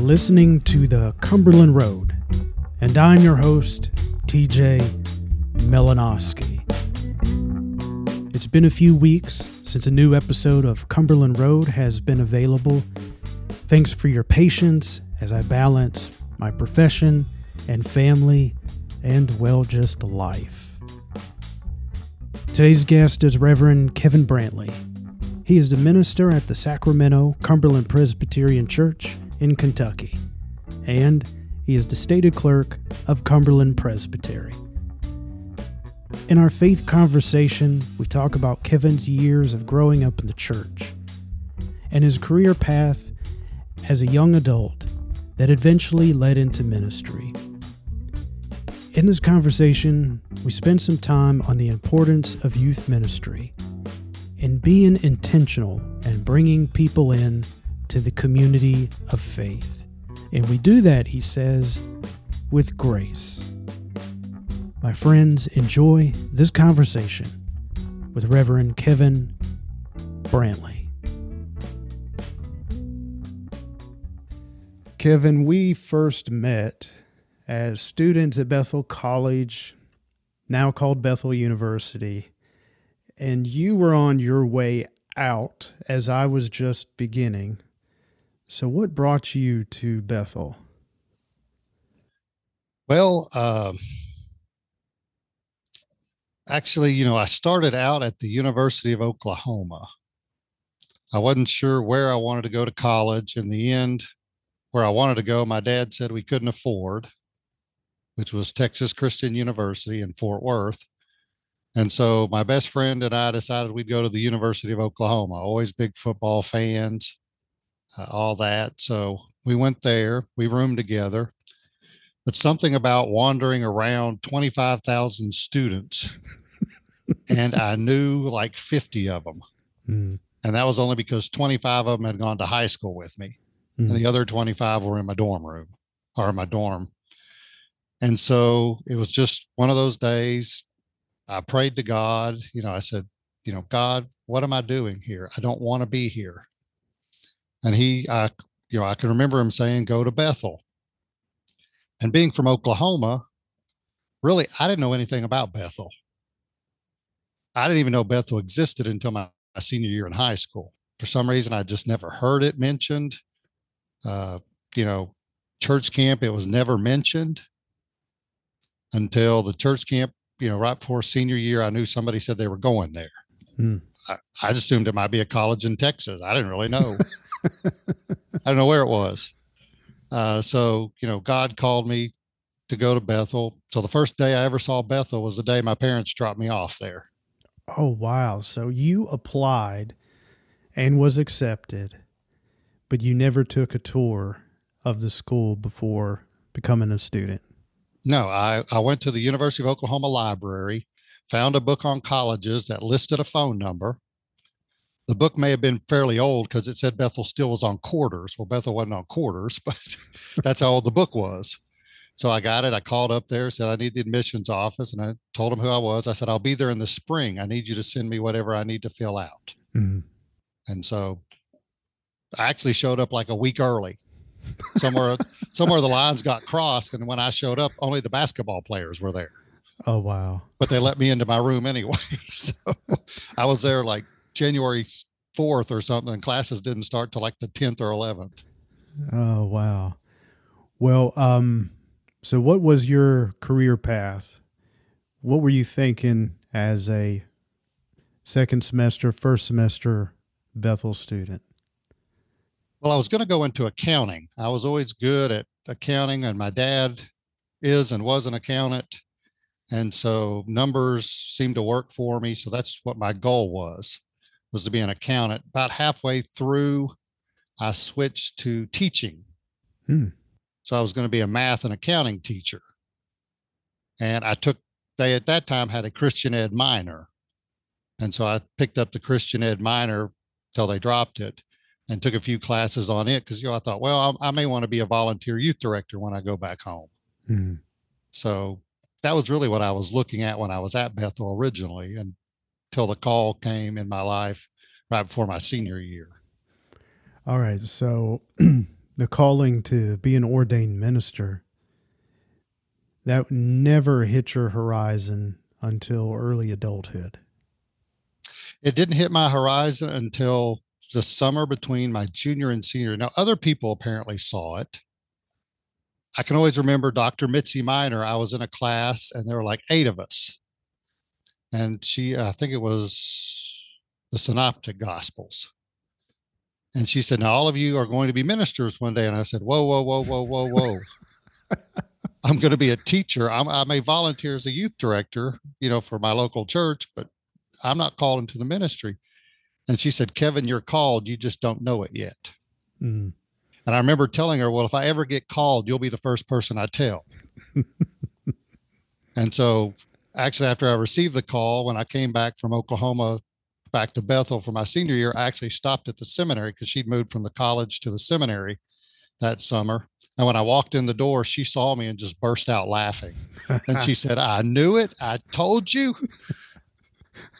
listening to the Cumberland Road, and I'm your host, TJ Melanowski. It's been a few weeks since a new episode of Cumberland Road has been available. Thanks for your patience as I balance my profession and family and, well, just life. Today's guest is Reverend Kevin Brantley. He is the minister at the Sacramento Cumberland Presbyterian Church in Kentucky, and he is the stated clerk of Cumberland Presbytery. In our faith conversation, we talk about Kevin's years of growing up in the church and his career path as a young adult that eventually led into ministry. In this conversation, we spend some time on the importance of youth ministry and being intentional and bringing people in to the community of faith. And we do that, he says, with grace. My friends, enjoy this conversation with Reverend Kevin Brantley. Kevin, we first met as students at Bethel College, now called Bethel University, and you were on your way out as I was just beginning. So, what brought you to Bethel? Well, uh, actually, you know, I started out at the University of Oklahoma. I wasn't sure where I wanted to go to college. In the end, where I wanted to go, my dad said we couldn't afford, which was Texas Christian University in Fort Worth. And so my best friend and I decided we'd go to the University of Oklahoma. Always big football fans uh, all that. So we went there, we roomed together. But something about wandering around 25,000 students, and I knew like 50 of them. Mm. And that was only because 25 of them had gone to high school with me, mm. and the other 25 were in my dorm room or in my dorm. And so it was just one of those days. I prayed to God. You know, I said, you know, God, what am I doing here? I don't want to be here. And he, I, you know, I can remember him saying, go to Bethel. And being from Oklahoma, really, I didn't know anything about Bethel. I didn't even know Bethel existed until my, my senior year in high school. For some reason, I just never heard it mentioned. Uh, you know, church camp, it was never mentioned until the church camp, you know, right before senior year, I knew somebody said they were going there. Hmm. I, I assumed it might be a college in Texas. I didn't really know. I don't know where it was. Uh, so, you know, God called me to go to Bethel. So the first day I ever saw Bethel was the day my parents dropped me off there. Oh, wow. So you applied and was accepted, but you never took a tour of the school before becoming a student. No, I, I went to the University of Oklahoma library, found a book on colleges that listed a phone number the book may have been fairly old because it said Bethel still was on quarters. Well, Bethel wasn't on quarters, but that's how old the book was. So I got it. I called up there, said I need the admissions office, and I told them who I was. I said I'll be there in the spring. I need you to send me whatever I need to fill out. Mm-hmm. And so I actually showed up like a week early. Somewhere, somewhere the lines got crossed, and when I showed up, only the basketball players were there. Oh wow! But they let me into my room anyway, so I was there like January 4th or something, and classes didn't start till like the 10th or 11th. Oh, wow. Well, um, so what was your career path? What were you thinking as a second semester, first semester Bethel student? Well, I was going to go into accounting. I was always good at accounting, and my dad is and was an accountant. And so numbers seemed to work for me. So that's what my goal was was to be an accountant. About halfway through, I switched to teaching. Hmm. So I was going to be a math and accounting teacher. And I took, they at that time had a Christian ed minor. And so I picked up the Christian ed minor till they dropped it and took a few classes on it because, you know, I thought, well, I, I, may want to be a volunteer youth director when I go back home. Hmm. So that was really what I was looking at when I was at Bethel originally. And till the call came in my life right before my senior year. All right. So the calling to be an ordained minister that never hit your horizon until early adulthood. It didn't hit my horizon until the summer between my junior and senior. Now, other people apparently saw it. I can always remember Dr. Mitzi Minor. I was in a class and there were like eight of us. And she, I think it was the Synoptic Gospels. And she said, Now all of you are going to be ministers one day. And I said, Whoa, whoa, whoa, whoa, whoa, whoa. I'm going to be a teacher. I'm, I may volunteer as a youth director, you know, for my local church, but I'm not called into the ministry. And she said, Kevin, you're called. You just don't know it yet. Mm. And I remember telling her, Well, if I ever get called, you'll be the first person I tell. and so, actually, after I received the call, when I came back from Oklahoma back to Bethel for my senior year, I actually stopped at the seminary because she'd moved from the college to the seminary that summer. And when I walked in the door, she saw me and just burst out laughing. And she said, I knew it. I told you.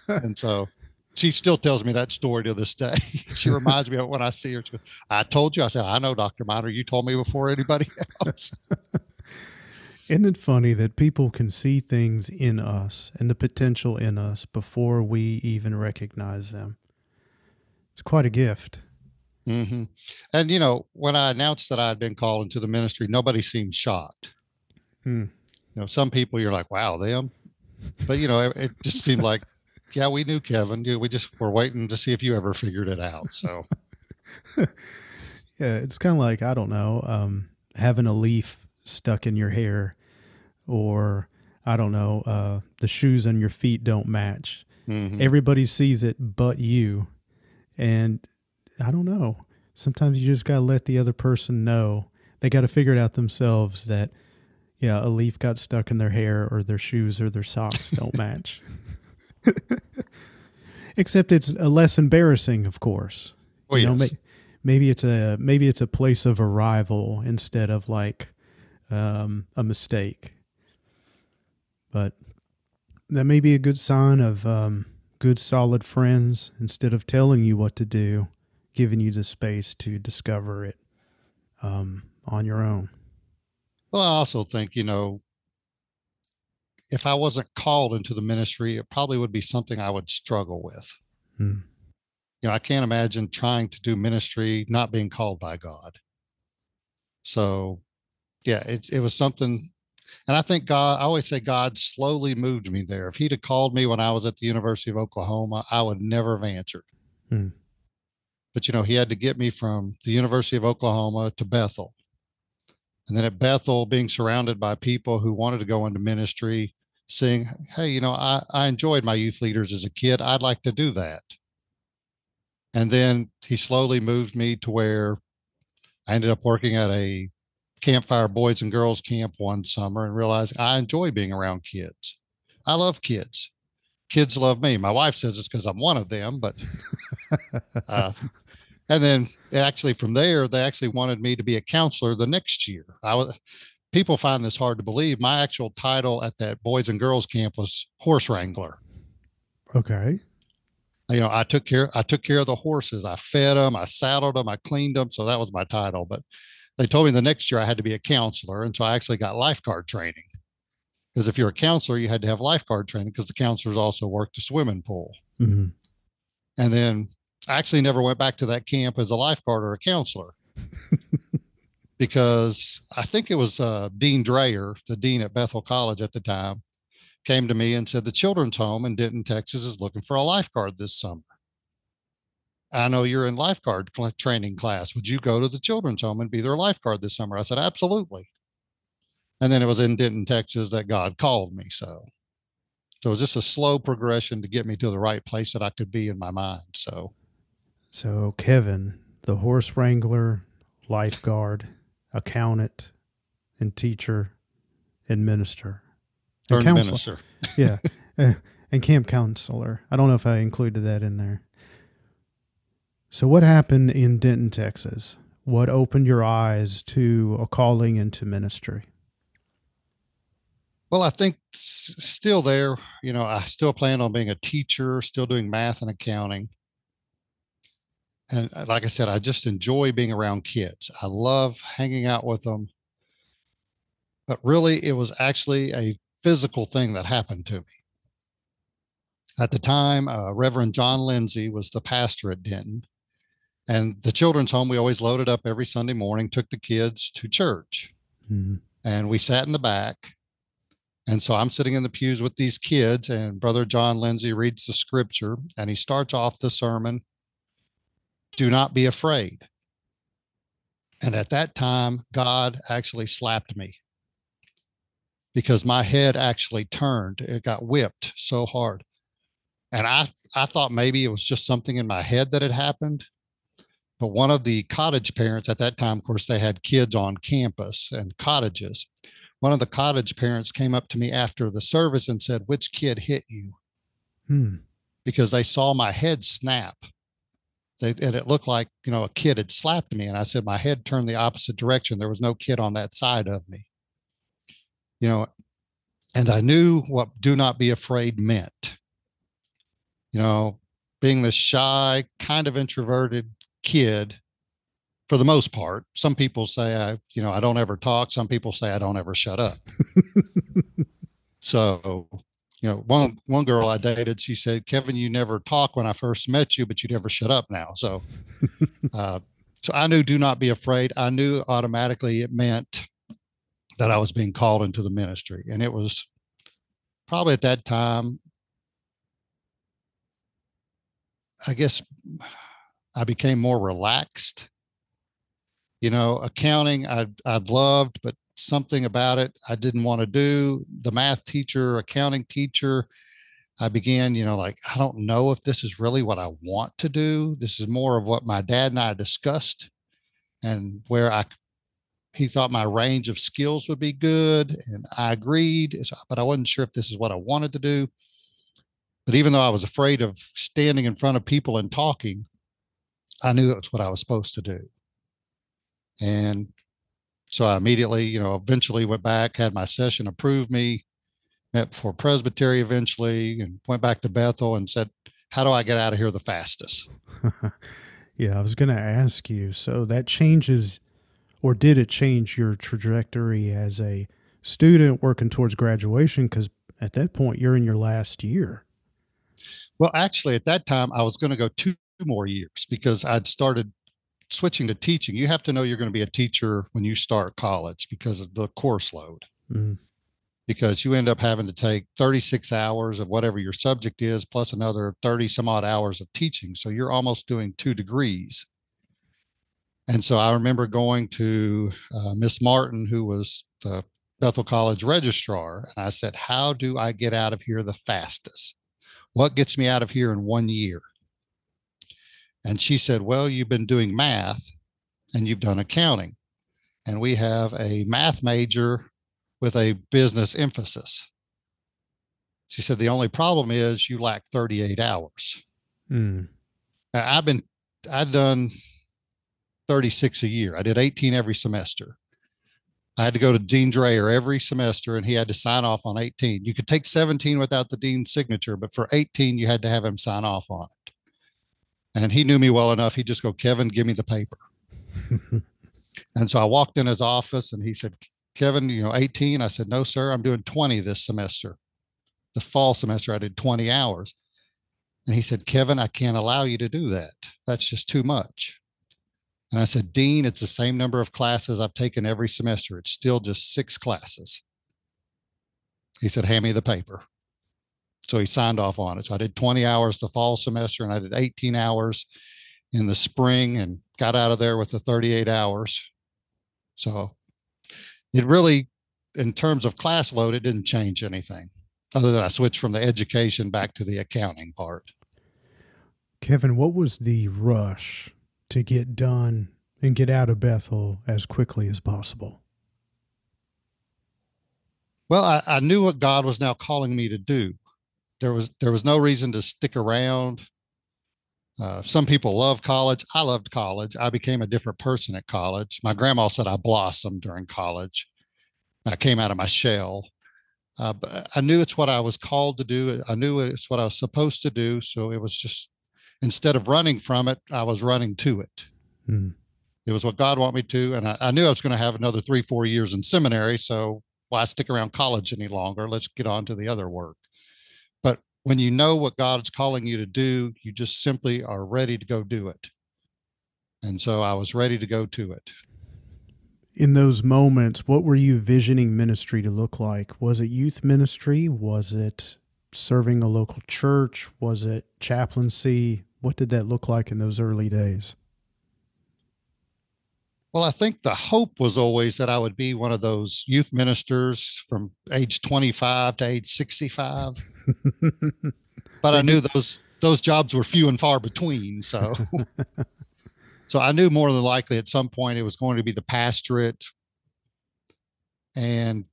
and so she still tells me that story to this day. she reminds me of when I see her. Goes, I told you. I said, I know, Dr. Minor. You told me before anybody else. Isn't it funny that people can see things in us and the potential in us before we even recognize them? It's quite a gift. Mm-hmm. And, you know, when I announced that I had been called into the ministry, nobody seemed shocked. Hmm. You know, some people you're like, wow, them. But, you know, it, it just seemed like yeah, we knew Kevin. We just were waiting to see if you ever figured it out. So, yeah, it's kind of like I don't know, um, having a leaf stuck in your hair, or I don't know, uh, the shoes on your feet don't match. Mm-hmm. Everybody sees it but you, and I don't know. Sometimes you just gotta let the other person know. They got to figure it out themselves that yeah, a leaf got stuck in their hair or their shoes or their socks don't match. Except it's a less embarrassing, of course. Oh, you yes. Know, maybe it's a maybe it's a place of arrival instead of like um, a mistake. But that may be a good sign of um, good, solid friends. Instead of telling you what to do, giving you the space to discover it um, on your own. Well, I also think you know if I wasn't called into the ministry, it probably would be something I would struggle with. Hmm. You know, I can't imagine trying to do ministry not being called by God. So, yeah, it, it was something. And I think God, I always say God slowly moved me there. If He'd have called me when I was at the University of Oklahoma, I would never have answered. Hmm. But, you know, He had to get me from the University of Oklahoma to Bethel. And then at Bethel, being surrounded by people who wanted to go into ministry, saying, Hey, you know, I, I enjoyed my youth leaders as a kid. I'd like to do that. And then he slowly moved me to where I ended up working at a campfire boys and girls camp one summer and realized I enjoy being around kids. I love kids. Kids love me. My wife says it's because I'm one of them, but uh, and then actually from there they actually wanted me to be a counselor the next year. I was people find this hard to believe. My actual title at that boys and girls camp was horse wrangler. Okay. You know, I took care I took care of the horses. I fed them, I saddled them, I cleaned them. So that was my title. But they told me the next year I had to be a counselor. And so I actually got lifeguard training. Because if you're a counselor, you had to have lifeguard training because the counselors also worked the swimming pool. Mm-hmm. And then I actually never went back to that camp as a lifeguard or a counselor. because I think it was uh, Dean Dreyer, the dean at Bethel College at the time, came to me and said the children's home in Denton, Texas is looking for a lifeguard this summer. I know you're in lifeguard training class. Would you go to the children's home and be their lifeguard this summer? I said, absolutely. And then it was in Denton, Texas that God called me. So, so it was just a slow progression to get me to the right place that I could be in my mind. So, so Kevin, the horse wrangler, lifeguard, accountant and teacher and minister. And counselor. minister. yeah. Uh, and camp counselor. I don't know if I included that in there. So, what happened in Denton, Texas? What opened your eyes to a calling into ministry? Well, I think s- still there, you know, I still plan on being a teacher, still doing math and accounting. And uh, like I said, I just enjoy being around kids. I love hanging out with them. But really, it was actually a physical thing that happened to me. At the time, uh, Reverend John Lindsay was the pastor at Denton. And the children's home, we always loaded up every Sunday morning, took the kids to church. Mm-hmm. And we sat in the back. And so I'm sitting in the pews with these kids, and Brother John Lindsay reads the scripture and he starts off the sermon Do not be afraid. And at that time, God actually slapped me because my head actually turned. It got whipped so hard. And I, I thought maybe it was just something in my head that had happened. But one of the cottage parents at that time, of course, they had kids on campus and cottages. One of the cottage parents came up to me after the service and said, Which kid hit you? Hmm. Because they saw my head snap. They, and it looked like, you know, a kid had slapped me. And I said, My head turned the opposite direction. There was no kid on that side of me. You know, and I knew what do not be afraid meant you know, being the shy, kind of introverted kid for the most part. Some people say I, you know, I don't ever talk. Some people say I don't ever shut up. so, you know, one one girl I dated, she said, "Kevin, you never talk when I first met you, but you never shut up now." So, uh, so I knew, do not be afraid. I knew automatically it meant that I was being called into the ministry, and it was probably at that time I guess I became more relaxed. You know, accounting I I loved, but something about it I didn't want to do. The math teacher, accounting teacher, I began, you know, like I don't know if this is really what I want to do. This is more of what my dad and I discussed and where I he thought my range of skills would be good and I agreed, but I wasn't sure if this is what I wanted to do. But even though I was afraid of standing in front of people and talking, I knew it was what I was supposed to do. And so I immediately, you know, eventually went back, had my session approved me, met for presbytery eventually, and went back to Bethel and said, How do I get out of here the fastest? yeah, I was going to ask you. So that changes, or did it change your trajectory as a student working towards graduation? Because at that point, you're in your last year. Well, actually, at that time, I was going to go two more years because I'd started switching to teaching. You have to know you're going to be a teacher when you start college because of the course load. Mm. Because you end up having to take 36 hours of whatever your subject is, plus another 30 some odd hours of teaching. So you're almost doing two degrees. And so I remember going to uh, Miss Martin, who was the Bethel College registrar, and I said, How do I get out of here the fastest? What gets me out of here in one year? And she said, Well, you've been doing math and you've done accounting. And we have a math major with a business emphasis. She said, The only problem is you lack 38 hours. Mm. I've been, I've done 36 a year. I did 18 every semester. I had to go to Dean Dreyer every semester and he had to sign off on 18. You could take 17 without the dean's signature, but for 18, you had to have him sign off on it. And he knew me well enough. He'd just go, Kevin, give me the paper. and so I walked in his office and he said, Kevin, you know, 18. I said, no, sir, I'm doing 20 this semester. The fall semester, I did 20 hours. And he said, Kevin, I can't allow you to do that. That's just too much. And I said, Dean, it's the same number of classes I've taken every semester. It's still just six classes. He said, Hand me the paper. So he signed off on it. So I did 20 hours the fall semester and I did 18 hours in the spring and got out of there with the 38 hours. So it really, in terms of class load, it didn't change anything other than I switched from the education back to the accounting part. Kevin, what was the rush to get done and get out of Bethel as quickly as possible? Well, I, I, knew what God was now calling me to do. There was there was no reason to stick around. Uh, some people love college. I loved college. I became a different person at college. My grandma said I blossomed during college. I came out of my shell. Uh, but I knew it's what I was called to do. I knew it's what I was supposed to do. So it was just instead of running from it, I was running to it. Mm. It was what God wanted me to. And I, I knew I was going to have another three, four years in seminary. So why stick around college any longer? Let's get on to the other work. When you know what God is calling you to do, you just simply are ready to go do it. And so I was ready to go to it. In those moments, what were you visioning ministry to look like? Was it youth ministry? Was it serving a local church? Was it chaplaincy? What did that look like in those early days? Well, I think the hope was always that I would be one of those youth ministers from age 25 to age 65. but I knew those those jobs were few and far between, so so I knew more than likely at some point it was going to be the pastorate. And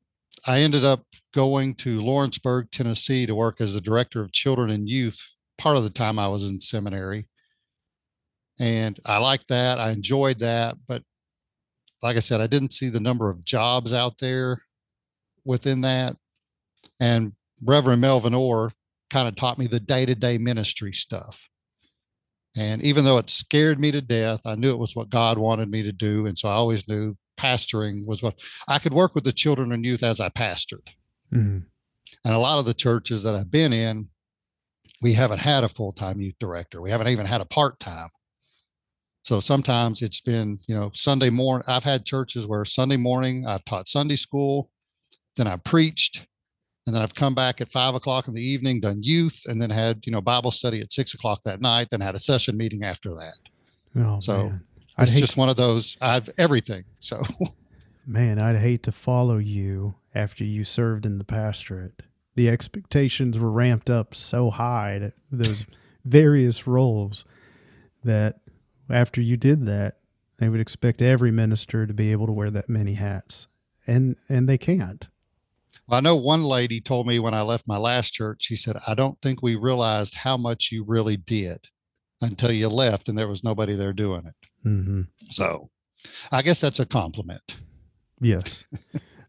I ended up going to Lawrenceburg, Tennessee to work as the director of children and youth part of the time I was in seminary. And I liked that. I enjoyed that. But like I said, I didn't see the number of jobs out there within that. And Reverend Melvin Orr kind of taught me the day to day ministry stuff. And even though it scared me to death, I knew it was what God wanted me to do. And so I always knew pastoring was what I could work with the children and youth as I pastored. Mm-hmm. And a lot of the churches that I've been in, we haven't had a full time youth director. We haven't even had a part time. So sometimes it's been, you know, Sunday morning. I've had churches where Sunday morning I've taught Sunday school, then I preached, and then I've come back at five o'clock in the evening, done youth, and then had, you know, Bible study at six o'clock that night, then had a session meeting after that. Oh, so man. it's just one of those, I've everything. So, man, I'd hate to follow you after you served in the pastorate. The expectations were ramped up so high to those various roles that after you did that, they would expect every minister to be able to wear that many hats. And and they can't. Well, I know one lady told me when I left my last church, she said, I don't think we realized how much you really did until you left and there was nobody there doing it. Mm-hmm. So I guess that's a compliment. Yes.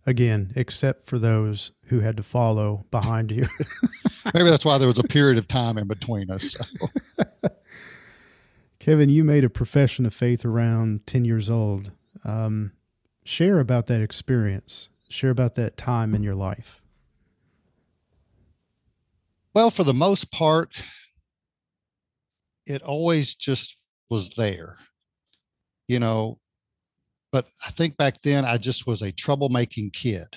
Again, except for those who had to follow behind you. Maybe that's why there was a period of time in between us. So. Kevin, you made a profession of faith around 10 years old. Um, share about that experience. Share about that time in your life. Well, for the most part, it always just was there, you know. But I think back then I just was a troublemaking kid.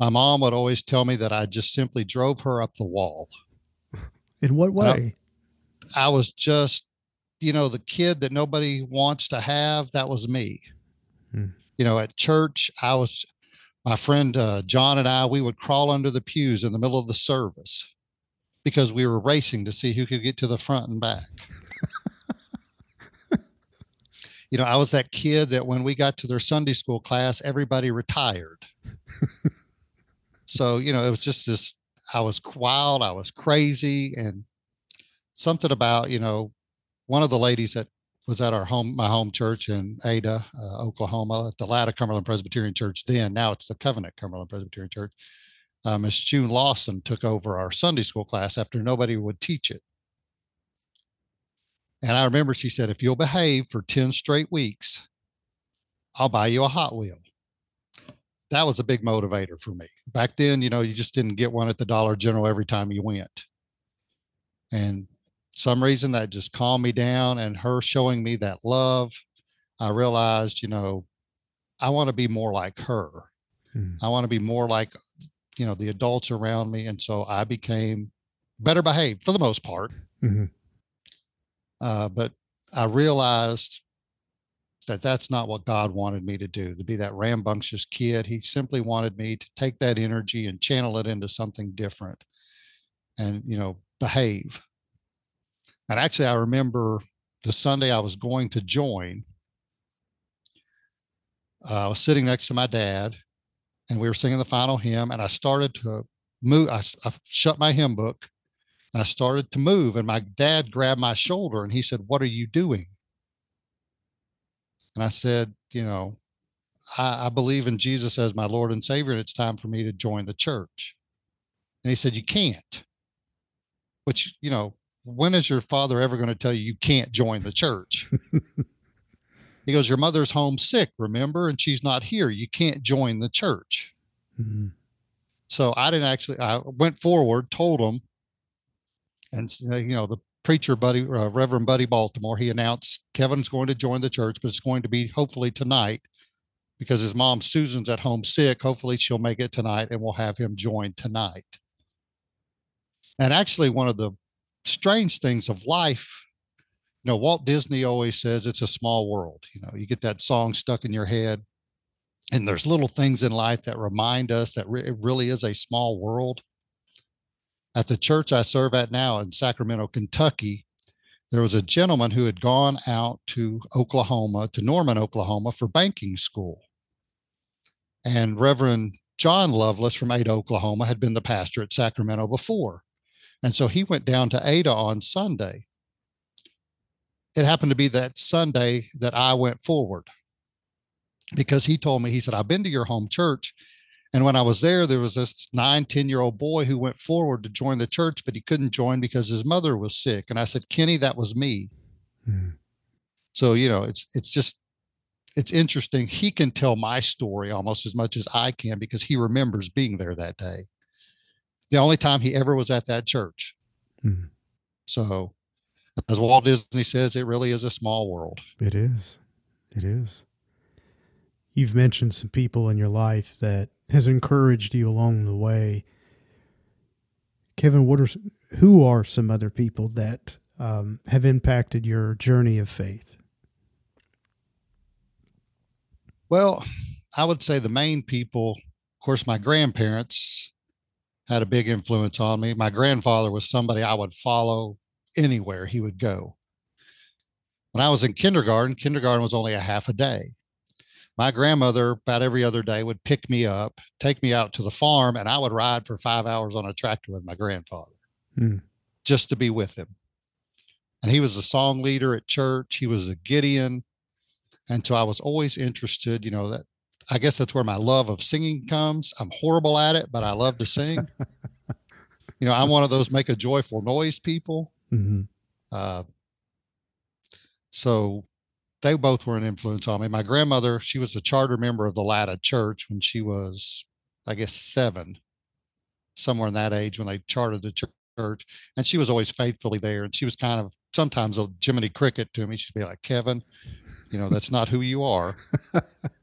My mom would always tell me that I just simply drove her up the wall. In what way? I, I was just you know, the kid that nobody wants to have, that was me. Hmm. You know, at church, I was, my friend uh, John and I, we would crawl under the pews in the middle of the service because we were racing to see who could get to the front and back. you know, I was that kid that when we got to their Sunday school class, everybody retired. so, you know, it was just this I was wild, I was crazy, and something about, you know, one of the ladies that was at our home, my home church in Ada, uh, Oklahoma, at the Latta Cumberland Presbyterian Church. Then, now it's the Covenant Cumberland Presbyterian Church. Uh, Miss June Lawson took over our Sunday school class after nobody would teach it. And I remember she said, if you'll behave for 10 straight weeks, I'll buy you a Hot Wheel. That was a big motivator for me. Back then, you know, you just didn't get one at the Dollar General every time you went. And some reason that just calmed me down and her showing me that love i realized you know i want to be more like her hmm. i want to be more like you know the adults around me and so i became better behaved for the most part mm-hmm. uh, but i realized that that's not what god wanted me to do to be that rambunctious kid he simply wanted me to take that energy and channel it into something different and you know behave and actually, I remember the Sunday I was going to join, uh, I was sitting next to my dad and we were singing the final hymn. And I started to move, I, I shut my hymn book and I started to move. And my dad grabbed my shoulder and he said, What are you doing? And I said, You know, I, I believe in Jesus as my Lord and Savior, and it's time for me to join the church. And he said, You can't. Which, you know, when is your father ever going to tell you you can't join the church? he goes, Your mother's homesick, remember? And she's not here. You can't join the church. Mm-hmm. So I didn't actually, I went forward, told him, and, you know, the preacher, Buddy, uh, Reverend Buddy Baltimore, he announced Kevin's going to join the church, but it's going to be hopefully tonight because his mom, Susan's at home sick. Hopefully she'll make it tonight and we'll have him join tonight. And actually, one of the strange things of life, you know, Walt Disney always says it's a small world. You know, you get that song stuck in your head, and there's little things in life that remind us that re- it really is a small world. At the church I serve at now in Sacramento, Kentucky, there was a gentleman who had gone out to Oklahoma, to Norman, Oklahoma for banking school. And Reverend John Lovelace from Ada, Oklahoma had been the pastor at Sacramento before. And so he went down to Ada on Sunday. It happened to be that Sunday that I went forward because he told me, he said, I've been to your home church. And when I was there, there was this nine, 10 year old boy who went forward to join the church, but he couldn't join because his mother was sick. And I said, Kenny, that was me. Mm. So, you know, it's, it's just, it's interesting. He can tell my story almost as much as I can because he remembers being there that day the only time he ever was at that church. Mm-hmm. So, as Walt Disney says, it really is a small world. It is. It is. You've mentioned some people in your life that has encouraged you along the way. Kevin, what are who are some other people that um, have impacted your journey of faith? Well, I would say the main people, of course, my grandparents had a big influence on me. My grandfather was somebody I would follow anywhere he would go. When I was in kindergarten, kindergarten was only a half a day. My grandmother, about every other day, would pick me up, take me out to the farm, and I would ride for five hours on a tractor with my grandfather hmm. just to be with him. And he was a song leader at church, he was a Gideon. And so I was always interested, you know, that I guess that's where my love of singing comes. I'm horrible at it, but I love to sing. you know, I'm one of those make a joyful noise people. Mm-hmm. Uh, so they both were an influence on me. My grandmother, she was a charter member of the Latta Church when she was, I guess, seven, somewhere in that age when they chartered the church. And she was always faithfully there. And she was kind of sometimes a Jiminy Cricket to me. She'd be like, Kevin, you know, that's not who you are.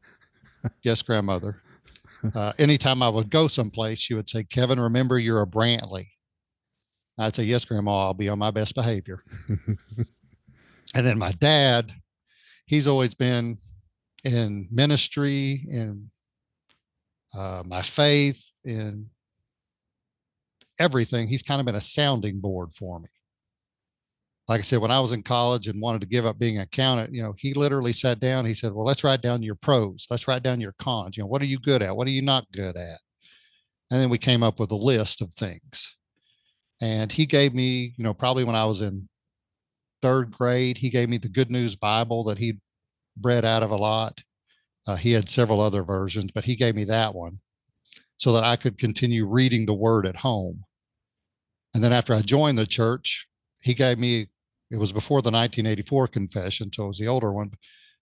yes, grandmother. Uh, anytime I would go someplace, she would say, Kevin, remember you're a Brantley. I'd say, Yes, Grandma, I'll be on my best behavior. and then my dad, he's always been in ministry, in uh, my faith, in everything. He's kind of been a sounding board for me like I said, when I was in college and wanted to give up being an accountant, you know, he literally sat down. He said, Well, let's write down your pros. Let's write down your cons. You know, what are you good at? What are you not good at? And then we came up with a list of things. And he gave me, you know, probably when I was in third grade, he gave me the Good News Bible that he read out of a lot. Uh, he had several other versions, but he gave me that one so that I could continue reading the word at home. And then after I joined the church, he gave me it was before the 1984 confession, so it was the older one.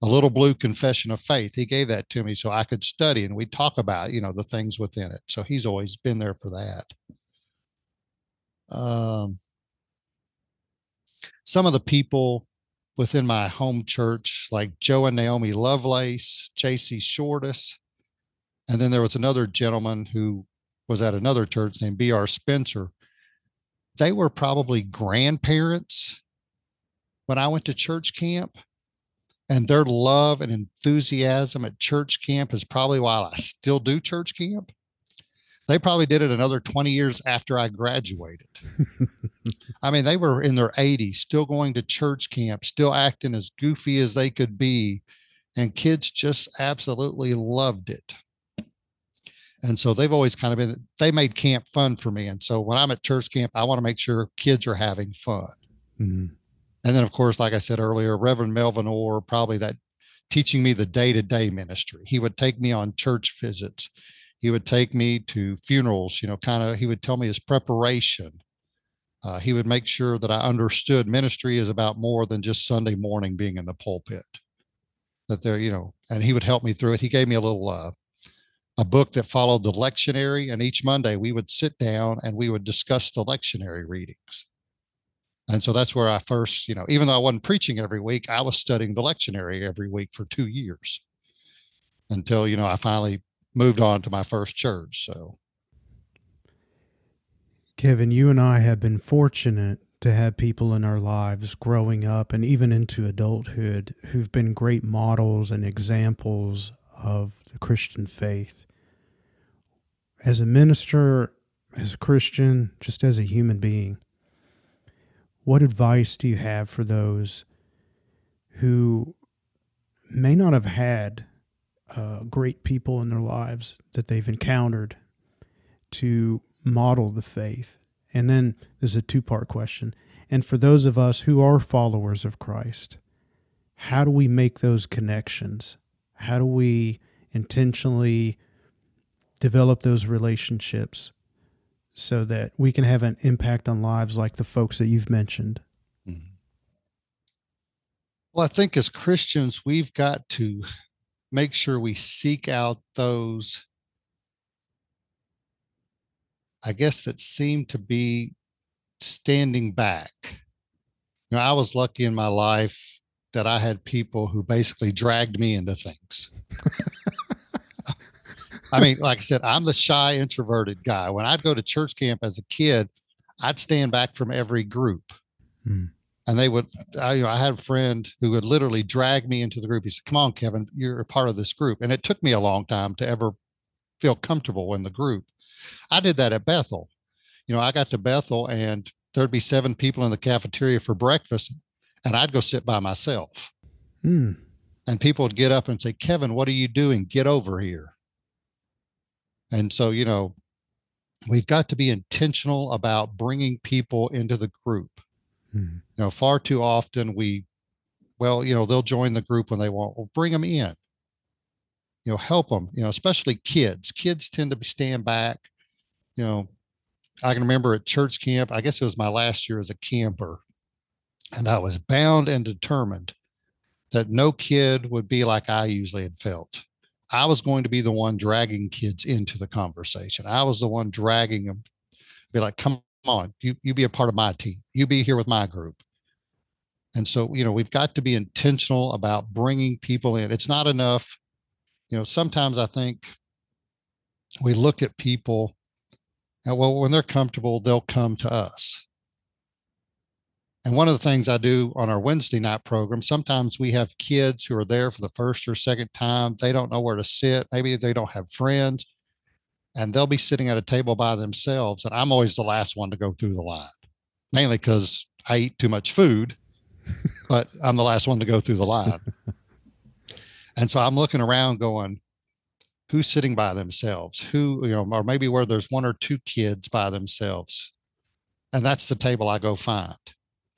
A little blue confession of faith. He gave that to me so I could study and we talk about, you know, the things within it. So he's always been there for that. Um, some of the people within my home church, like Joe and Naomi Lovelace, J.C. Shortis, and then there was another gentleman who was at another church named B.R. Spencer. They were probably grandparents when I went to church camp, and their love and enthusiasm at church camp is probably why I still do church camp. They probably did it another 20 years after I graduated. I mean, they were in their 80s, still going to church camp, still acting as goofy as they could be. And kids just absolutely loved it. And so they've always kind of been, they made camp fun for me. And so when I'm at church camp, I want to make sure kids are having fun. Mm-hmm. And then, of course, like I said earlier, Reverend Melvin Orr, probably that teaching me the day to day ministry. He would take me on church visits. He would take me to funerals, you know, kind of, he would tell me his preparation. Uh, he would make sure that I understood ministry is about more than just Sunday morning being in the pulpit. That there, you know, and he would help me through it. He gave me a little uh, a book that followed the lectionary, and each Monday we would sit down and we would discuss the lectionary readings. And so that's where I first, you know, even though I wasn't preaching every week, I was studying the lectionary every week for two years until, you know, I finally moved on to my first church. So, Kevin, you and I have been fortunate to have people in our lives growing up and even into adulthood who've been great models and examples of the Christian faith. As a minister, as a Christian, just as a human being, what advice do you have for those who may not have had uh, great people in their lives that they've encountered to model the faith? And then there's a two part question. And for those of us who are followers of Christ, how do we make those connections? How do we intentionally develop those relationships so that we can have an impact on lives like the folks that you've mentioned? Mm-hmm. Well, I think as Christians, we've got to make sure we seek out those, I guess, that seem to be standing back. You know, I was lucky in my life that I had people who basically dragged me into things. I mean, like I said, I'm the shy, introverted guy. When I'd go to church camp as a kid, I'd stand back from every group. Hmm. And they would, I, you know, I had a friend who would literally drag me into the group. He said, Come on, Kevin, you're a part of this group. And it took me a long time to ever feel comfortable in the group. I did that at Bethel. You know, I got to Bethel and there'd be seven people in the cafeteria for breakfast, and I'd go sit by myself. Hmm. And people would get up and say, Kevin, what are you doing? Get over here. And so, you know, we've got to be intentional about bringing people into the group. Mm-hmm. You know, far too often we, well, you know, they'll join the group when they want. Well, bring them in. You know, help them. You know, especially kids. Kids tend to stand back. You know, I can remember at church camp. I guess it was my last year as a camper, and I was bound and determined that no kid would be like I usually had felt. I was going to be the one dragging kids into the conversation. I was the one dragging them, be like, come on, you, you be a part of my team. You be here with my group. And so, you know, we've got to be intentional about bringing people in. It's not enough. You know, sometimes I think we look at people and well, when they're comfortable, they'll come to us. And one of the things I do on our Wednesday night program, sometimes we have kids who are there for the first or second time. They don't know where to sit. Maybe they don't have friends and they'll be sitting at a table by themselves. And I'm always the last one to go through the line, mainly because I eat too much food, but I'm the last one to go through the line. and so I'm looking around going, who's sitting by themselves? Who, you know, or maybe where there's one or two kids by themselves. And that's the table I go find.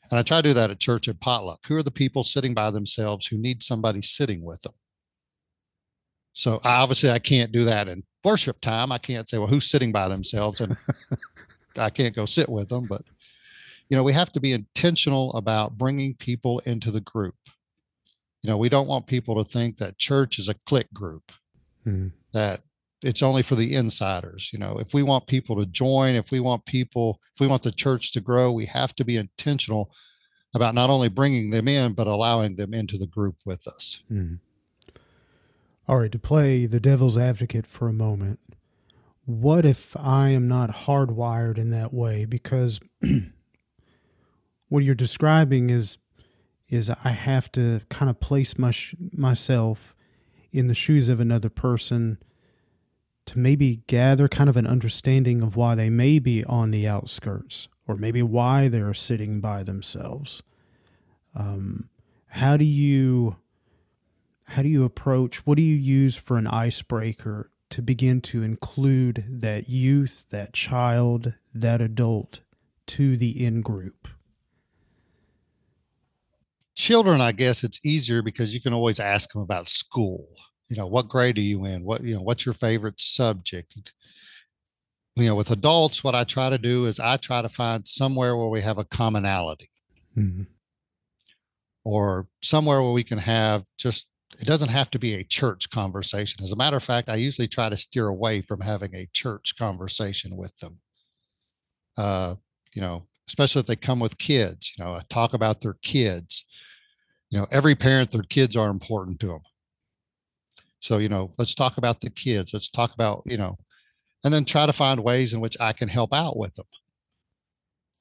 And I try to do that at church at potluck. Who are the people sitting by themselves who need somebody sitting with them? So obviously I can't do that in worship time. I can't say, well, who's sitting by themselves? And I can't go sit with them. But, you know, we have to be intentional about bringing people into the group. You know, we don't want people to think that church is a clique group, mm-hmm. that it's only for the insiders. You know, if we want people to join, if we want people, if we want the church to grow, we have to be intentional about not only bringing them in, but allowing them into the group with us. Mm. All right, to play the devil's advocate for a moment, what if I am not hardwired in that way? Because what you're describing is is I have to kind of place my, myself in the shoes of another person to maybe gather kind of an understanding of why they may be on the outskirts or maybe why they're sitting by themselves. Um, how do you how do you approach what do you use for an icebreaker to begin to include that youth, that child, that adult to the in group? Children, I guess it's easier because you can always ask them about school you know what grade are you in what you know what's your favorite subject you know, with adults, what I try to do is I try to find somewhere where we have a commonality Mhm. or somewhere where we can have just it doesn't have to be a church conversation. As a matter of fact, I usually try to steer away from having a church conversation with them. Uh, you know, especially if they come with kids, you know, I talk about their kids. You know, every parent, their kids are important to them. So, you know, let's talk about the kids. Let's talk about, you know, and then try to find ways in which I can help out with them.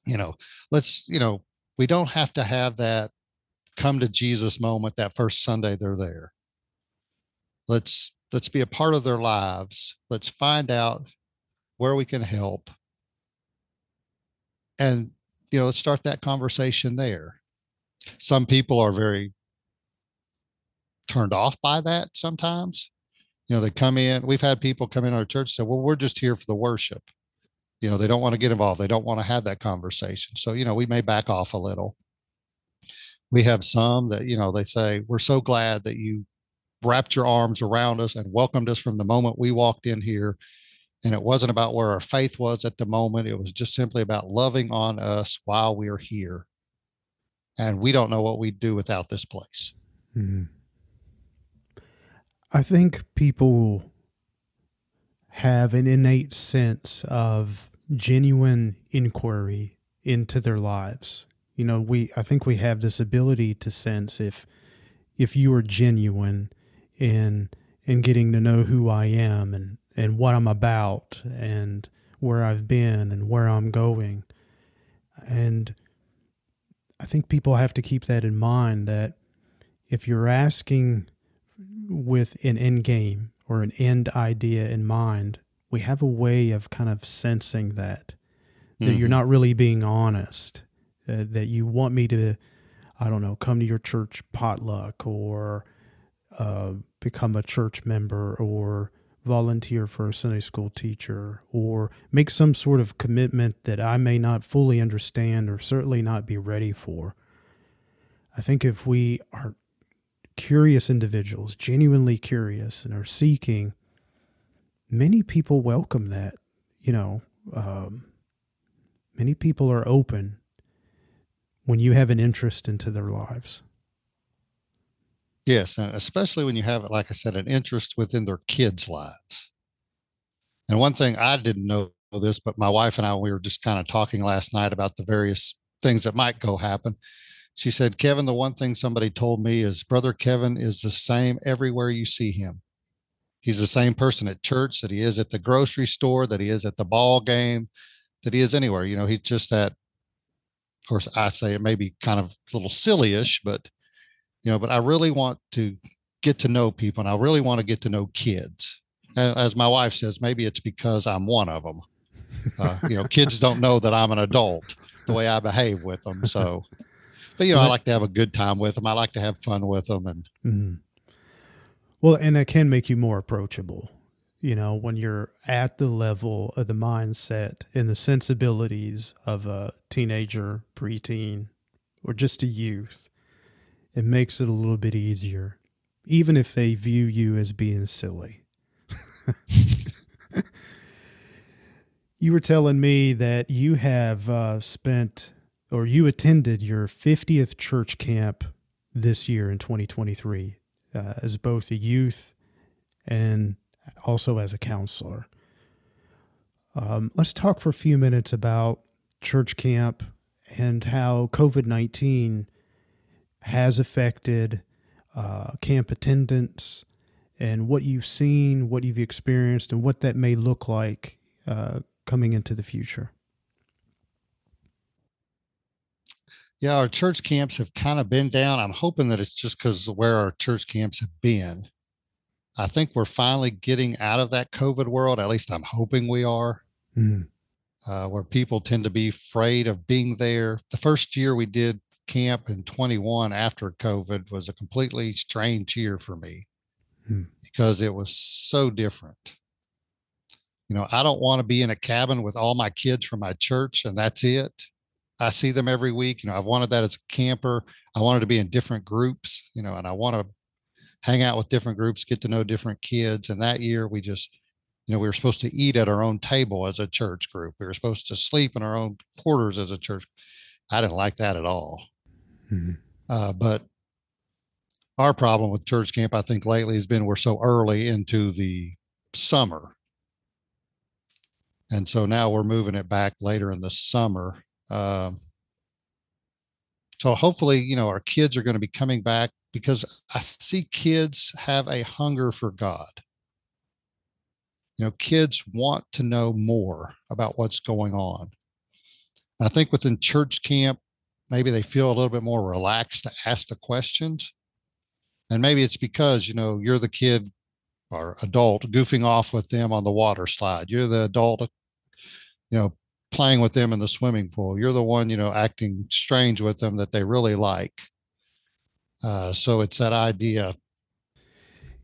You know, let's, you know, we don't have to have that come to Jesus moment that first Sunday they're there. Let's let's be a part of their lives. Let's find out where we can help. And you know, let's start that conversation there. Some people are very turned off by that sometimes. You know, they come in, we've had people come in our church say, Well, we're just here for the worship. You know, they don't want to get involved. They don't want to have that conversation. So, you know, we may back off a little we have some that you know they say we're so glad that you wrapped your arms around us and welcomed us from the moment we walked in here and it wasn't about where our faith was at the moment it was just simply about loving on us while we are here and we don't know what we'd do without this place Mhm. I think people have an innate sense of genuine inquiry into their lives. You know, we I think we have this ability to sense if if you are genuine in in getting to know who I am and and what I'm about and where I've been and where I'm going. And I think people have to keep that in mind that if you're asking with an end game or an end idea in mind, we have a way of kind of sensing that that you're Mhm. not really being honest, uh, that you want me to, I don't know, come to your church potluck or uh, become a church member or volunteer for a Sunday school teacher or make some sort of commitment that I may not fully understand or certainly not be ready for. I think if we are curious individuals, genuinely curious, and are seeking, many people welcome that. You know, um, many people are open when you have an interest into their lives. Yes, especially when you have, like I said, an interest within their kids' lives. And one thing I didn't know this, but my wife and I, we were just kind of talking last night about the various things that might go happen. She said, Kevin, the one thing somebody told me is Brother Kevin is the same everywhere you see him. He's the same person at church that he is at the grocery store, that he is at the ball game, that he is anywhere. You know, he's just that. Of course, I say it may be kind of a little silly-ish, but you know, but I really want to get to know people and I really want to get to know kids. And as my wife says, maybe it's because I'm one of them. Uh, you know, kids don't know that I'm an adult the way I behave with them. So, but you know, I like to have a good time with them. I like to have fun with them. And Mhm. Well, and that can make you more approachable. You know, when you're at the level of the mindset and the sensibilities of a teenager, preteen, or just a youth, it makes it a little bit easier, even if they view you as being silly. you were telling me that you have uh, spent or you attended your 50th church camp this year in 2023 uh, as both a youth and also as a counselor. Um, let's talk for a few minutes about church camp and how COVID 19 has affected uh, camp attendance and what you've seen, what you've experienced, and what that may look like uh, coming into the future. Yeah, our church camps have kind of been down. I'm hoping that it's just because of where our church camps have been. I think we're finally getting out of that COVID world. At least I'm hoping we are. Mm. uh, where people tend to be afraid of being there. The first year we did camp in 21 after COVID was a completely strange year for me Hmm. because it was so different. You know, I don't want to be in a cabin with all my kids from my church and that's it. I see them every week. You know, I've wanted that as a camper. I wanted to be in different groups, you know, and I want to hang out with different groups, get to know different kids. And that year we just, you know, we were supposed to eat at our own table as a church group. We were supposed to sleep in our own quarters as a church. I didn't like that at all. Mm-hmm. Uh, but our problem with church camp, I think, lately has been we're so early into the summer. And so now we're moving it back later in the summer. Um, so hopefully, you know, our kids are going to be coming back because I see kids have a hunger for God. You know kids want to know more about what's going on. I think within church camp maybe they feel a little bit more relaxed to ask the questions. And maybe it's because you know you're the kid or adult goofing off with them on the water slide. You're the adult you know playing with them in the swimming pool you're the one you know acting strange with them that they really like uh, so it's that idea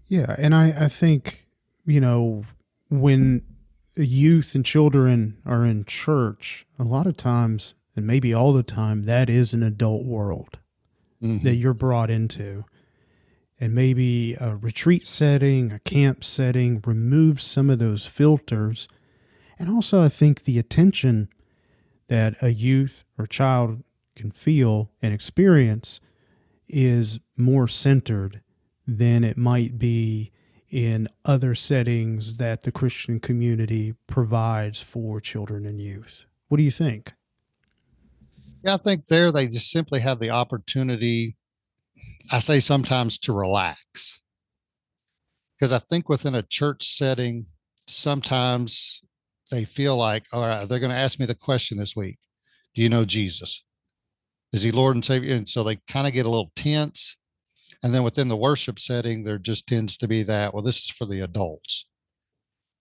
yeah and i i think you know when youth and children are in church, a lot of times, and maybe all the time, that is an adult world mm-hmm. that you're brought into. And maybe a retreat setting, a camp setting removes some of those filters. And also, I think the attention that a youth or child can feel and experience is more centered than it might be in other settings that the Christian community provides for children and youth. What do you think? Yeah, I think there they just simply have the opportunity, I say sometimes to relax. Because I think within a church setting, sometimes they feel like, all right, they're going to ask me the question this week Do you know Jesus? Is he Lord and Savior? And so they kind of get a little tense and then within the worship setting, there just tends to be that, well, this is for the adults.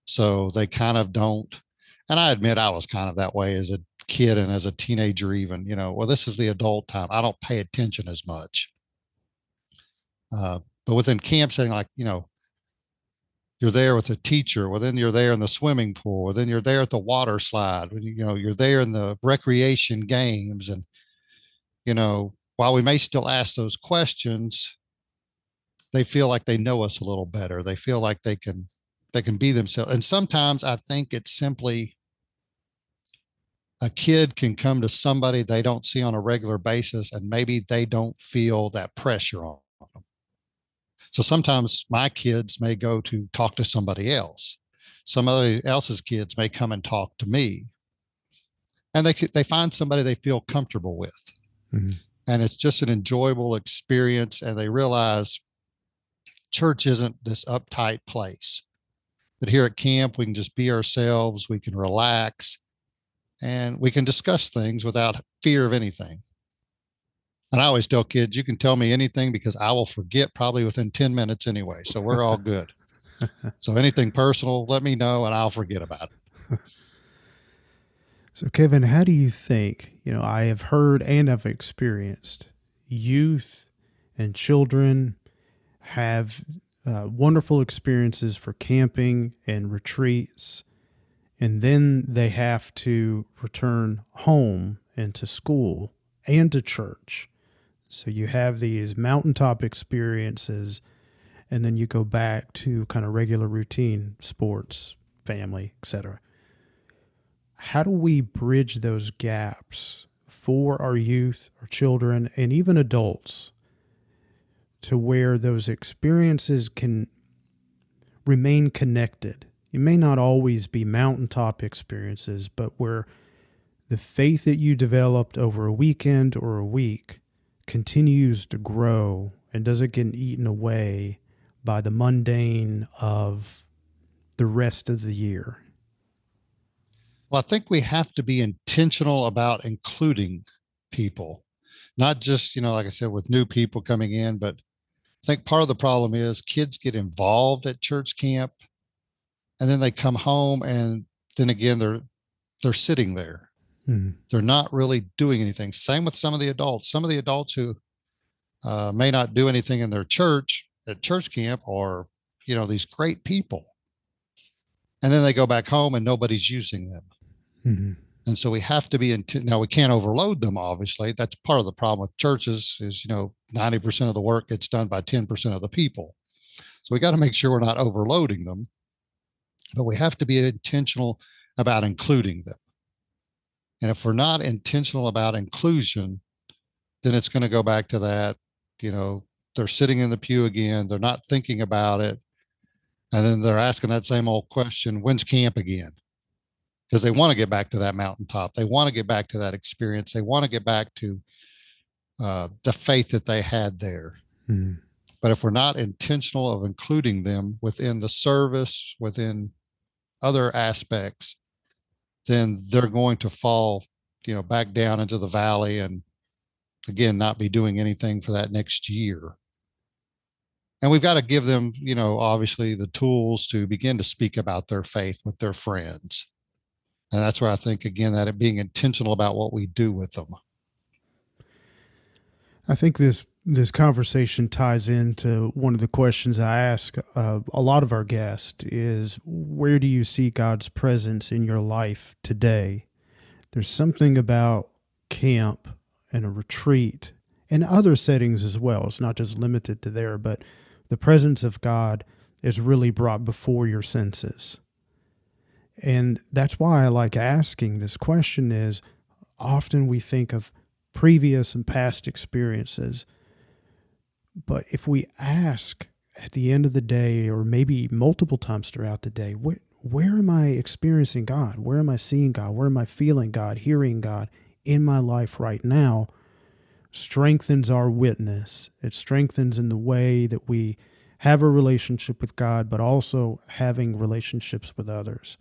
So they kind of don't. And I admit I was kind of that way as a kid and as a teenager, even, you know, well, this is the adult time. I don't pay attention as much. Uh, but within camp setting, like, you know, you're there with a teacher, well, then you're there in the swimming pool, well, then you're there at the water slide, you know, you're there in the recreation games. And, you know, while we may still ask those questions, they feel like they know us a little better. They feel like they can they can be themselves. And sometimes I think it's simply a kid can come to somebody they don't see on a regular basis and maybe they don't feel that pressure on them. So sometimes my kids may go to talk to somebody else. Somebody else's kids may come and talk to me. And they they find somebody they feel comfortable with. Mm-hmm. And it's just an enjoyable experience and they realize church isn't this uptight place. But here at camp, we can just be ourselves, we can relax, and we can discuss things without fear of anything. And I always tell kids, you can tell me anything because I will forget probably within 10 minutes anyway. So we're all good. so anything personal, let me know and I'll forget about it. So, Kevin, how do you think? You know, I have heard and I've experienced youth and children have uh, wonderful experiences for camping and retreats, and then they have to return home and to school and to church. So you have these mountaintop experiences, and then you go back to kind of regular routine sports, family, etc. How do we bridge those gaps for our youth, our children, and even adults to where those experiences can remain connected. It may not always be mountaintop experiences, but where the faith that you developed over a weekend or a week continues to grow and doesn't get eaten away by the mundane of the rest of the year. Well, I think we have to be intentional about including people, not just, you know, like I said, with new people coming in, but I think part of the problem is kids get involved at church camp and then they come home and then again they're they're sitting there. Mm-hmm. They're not really doing anything. Same with some of the adults. Some of the adults who uh, may not do anything in their church at church camp are, you know, these great people. And then they go back home and nobody's using them. Mm-hmm. And so we have to be in, now we can't overload them, obviously. That's part of the problem with churches is, you know, 90% of the work gets done by 10% of the people. So we got to make sure we're not overloading them. but we have to be intentional about including them. And if we're not intentional about inclusion, then it's going to go back to that, you know, they're sitting in the pew again, they're not thinking about it. And then they're asking that same old question, when's camp again? Because they want to get back to that mountaintop. They want to get back to that experience. They want to get back to uh, the faith that they had there. Mm. But if we're not intentional of including them within the service, within other aspects, then they're going to fall, you know, back down into the valley and again not be doing anything for that next year. And we've got to give them, you know, obviously the tools to begin to speak about their faith with their friends. And that's where I think again that it being intentional about what we do with them. I think this this conversation ties into one of the questions I ask uh, a lot of our guests is where do you see God's presence in your life today? There's something about camp and a retreat and other settings as well. It's not just limited to there, but the presence of God is really brought before your senses. And that's why I like asking this question is often we think of previous and past experiences but if we ask at the end of the day, or maybe multiple times throughout the day, where, where am I experiencing God? Where am I seeing God? Where am I feeling God, hearing God in my life right now? Strengthens our witness. It strengthens in the way that we have a relationship with God, but also having relationships with others.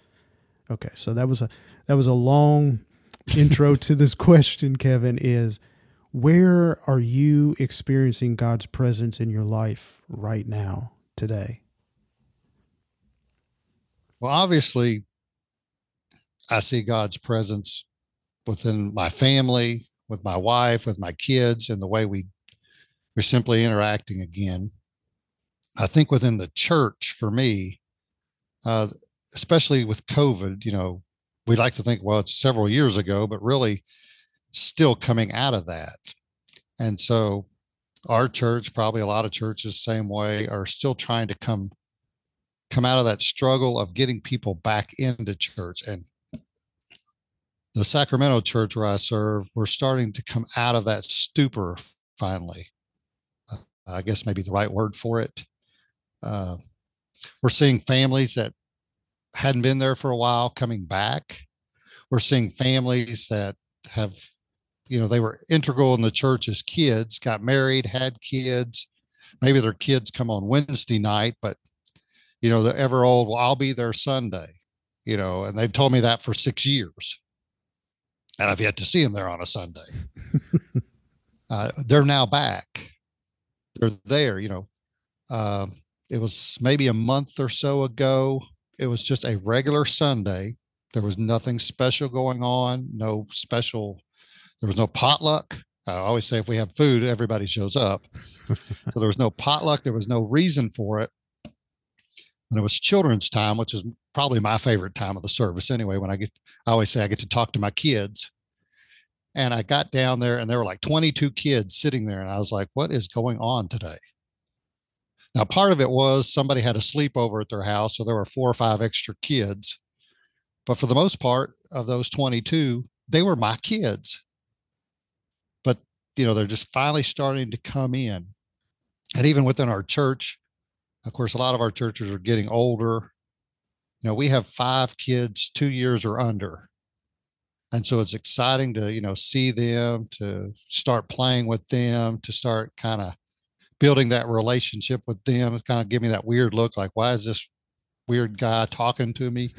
Okay, so that was a that was a long intro to this question, Kevin. Is where are you experiencing God's presence in your life right now, today? Well, obviously, I see God's presence within my family, with my wife, with my kids, and the way we we're simply interacting again. I think within the church, for me, uh, especially with COVID, you know, we like to think, well, it's several years ago, but really, still coming out of that. And so our church, probably a lot of churches, same way, are still trying to come come out of that struggle of getting people back into church. And the Sacramento church where I serve, we're starting to come out of that stupor finally. Uh, I guess maybe the right word for it. Uh, we're seeing families that hadn't been there for a while coming back. We're seeing families that have you know they were integral in the church as kids got married had kids. Maybe their kids come on wednesday night but you know the ever old well i'll be there sunday you know and they've told me that for six years. And i've yet to see them there on a sunday. Uh, they're now back. They're there you know. Uh, it was maybe a month or so ago. It was just a regular sunday. There was nothing special going on no special there was no potluck. I always say if we have food, everybody shows up. so there was no potluck. There was no reason for it. And it was children's time, which is probably my favorite time of the service anyway. When I get, I always say I get to talk to my kids. And I got down there and there were like 22 kids sitting there. And I was like, what is going on today? Now, part of it was somebody had a sleepover at their house. So there were four or five extra kids. But for the most part of those 22, they were my kids you know, they're just finally starting to come in. And even within our church, of course, a lot of our churches are getting older. You know, we have five kids, two years or under. And so it's exciting to, you know, see them, to start playing with them, to start kind of building that relationship with them. It's Kind of give me that weird look like, why is this weird guy talking to me?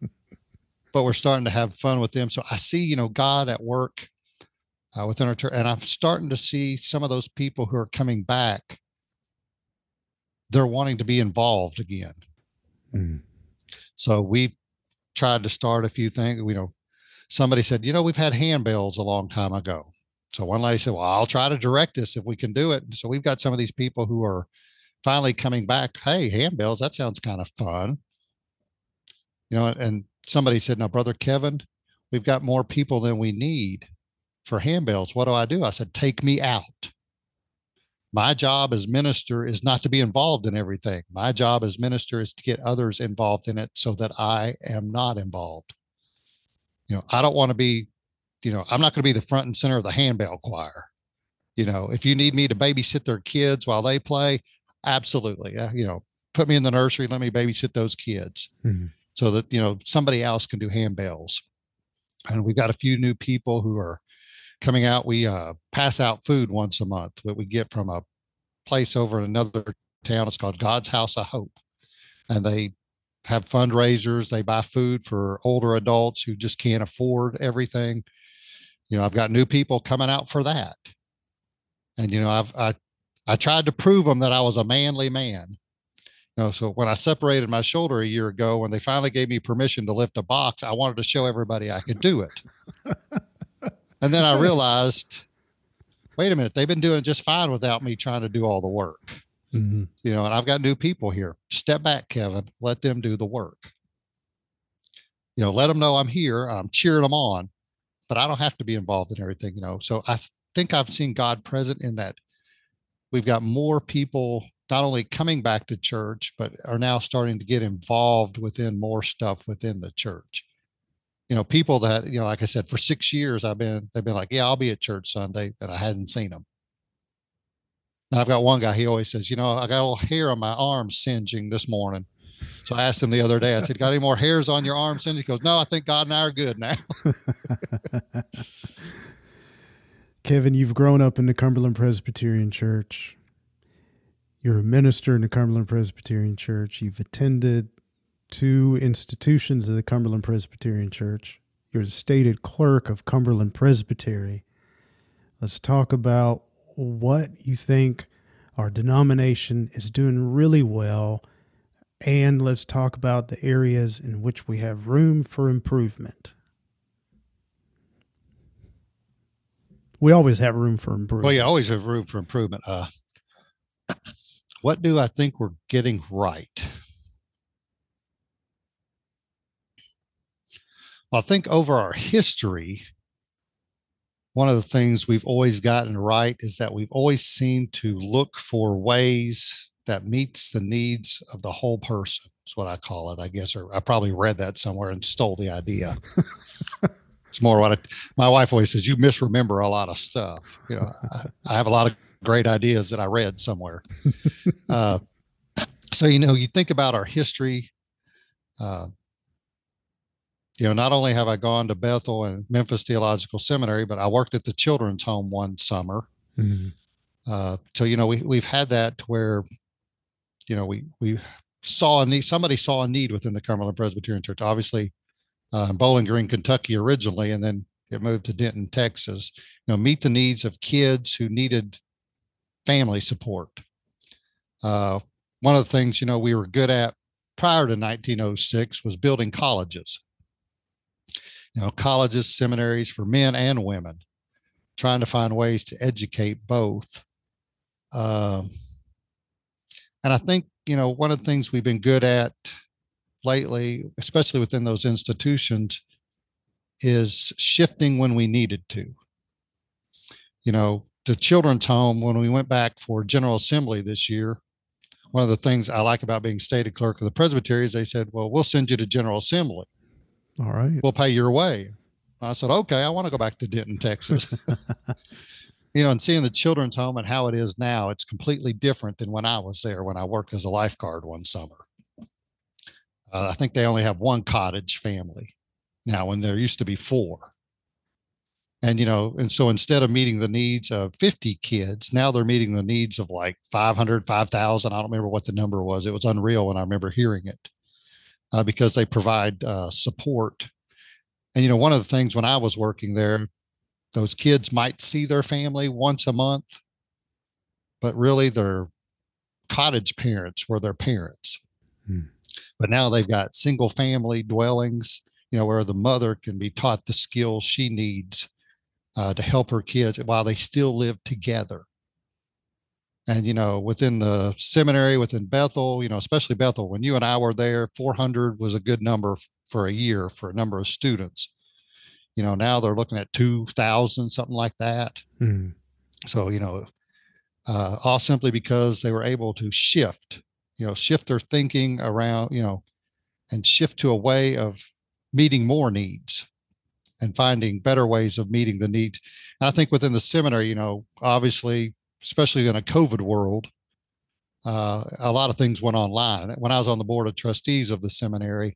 but we're starting to have fun with them. So I see, you know, God at work uh, within our church. And I'm starting to see some of those people who are coming back, they're wanting to be involved again. Mm. So we've tried to start a few things. You know, somebody said, you know, we've had handbells a long time ago. So one lady said, well, I'll try to direct this if we can do it. So we've got some of these people who are finally coming back. Hey, handbells, that sounds kind of fun. You know, and somebody said, now, Brother Kevin, we've got more people than we need for handbells. What do I do? I said, take me out. my job as minister is not to be involved in everything. My job as minister is to get others involved in it so that I am not involved. You know, I don't want to be, you know, I'm not going to be the front and center of the handbell choir. You know, if you need me to babysit their kids while they play, absolutely. Uh, you know, put me in the nursery, let me babysit those kids mm-hmm. so that, you know, somebody else can do handbells. And we've got a few new people who are coming out. We uh, pass out food once a month that we get from a place over in another town. It's called God's House of Hope. And they have fundraisers. They buy food for older adults who just can't afford everything. You know, I've got new people coming out for that. And, you know, I've, I, I tried to prove them that I was a manly man. You know, so when I separated my shoulder a year ago, when they finally gave me permission to lift a box, I wanted to show everybody I could do it. And then I realized, wait a minute, they've been doing just fine without me trying to do all the work. Mm-hmm. You know, and I've got new people here. Step back, Kevin. Let them do the work. You know, let them know I'm here. I'm cheering them on, but I don't have to be involved in everything. You know, so I think I've seen God present in that. We've got more people not only coming back to church, but are now starting to get involved within more stuff within the church you know, people that, you know, like I said, for six years, I've been, they've been like, yeah, I'll be at church Sunday, and I hadn't seen them. And I've got one guy, he always says, you know, I got a little hair on my arm singeing this morning. So I asked him the other day, I said, got any more hairs on your arm singeing? He goes, no, I think God and I are good now. Kevin, you've grown up in the Cumberland Presbyterian Church. You're a minister in the Cumberland Presbyterian Church. You've attended two institutions of the Cumberland Presbyterian Church. You're the stated clerk of Cumberland Presbytery. Let's talk about what you think our denomination is doing really well, and let's talk about the areas in which we have room for improvement. We always have room for improvement. Well, you always have room for improvement. Uh, what do I think we're getting right? I think over our history, one of the things we've always gotten right is that we've always seemed to look for ways that meets the needs of the whole person. Is what I call it, I guess, or I probably read that somewhere and stole the idea. it's more what I, my wife always says. You misremember a lot of stuff. You know, I, I have a lot of great ideas that I read somewhere. Uh, so you know, you think about our history. Uh, you know, not only have I gone to Bethel and Memphis Theological Seminary, but I worked at the children's home one summer. Mm-hmm. Uh, so you know, we we've had that to where, you know, we we saw a need. Somebody saw a need within the Cumberland Presbyterian Church. Obviously, uh, in Bowling Green, Kentucky, originally, and then it moved to Denton, Texas. You know, meet the needs of kids who needed family support. Uh, one of the things you know we were good at prior to 1906 was building colleges you know, colleges, seminaries for men and women, trying to find ways to educate both. Um, and I think, you know, one of the things we've been good at lately, especially within those institutions, is shifting when we needed to. You know, the children's home, when we went back for General Assembly this year, one of the things I like about being stated clerk of the presbytery is they said, well, we'll send you to General Assembly. All right. We'll pay your way. I said, okay, I want to go back to Denton, Texas. you know, and seeing the children's home and how it is now, it's completely different than when I was there when I worked as a lifeguard one summer. Uh, I think they only have one cottage family now, when there used to be four. And, you know, and so instead of meeting the needs of 50 kids, now they're meeting the needs of like 500, 5,000. I don't remember what the number was. It was unreal when I remember hearing it uh, because they provide uh, support. And, you know, one of the things when I was working there, those kids might see their family once a month, but really their cottage parents were their parents. Hmm. But now they've got single family dwellings, you know, where the mother can be taught the skills she needs uh, to help her kids while they still live together and you know within the seminary within bethel you know especially bethel when you and i were there 400 was a good number for a year for a number of students you know now they're looking at 2000 something like that mm. so you know uh, all simply because they were able to shift, you know, shift their thinking around, you know, and shift to a way of meeting more needs and finding better ways of meeting the needs. And I think within the seminary, you know, obviously, especially in a COVID world, uh, a lot of things went online. When I was on the board of trustees of the seminary,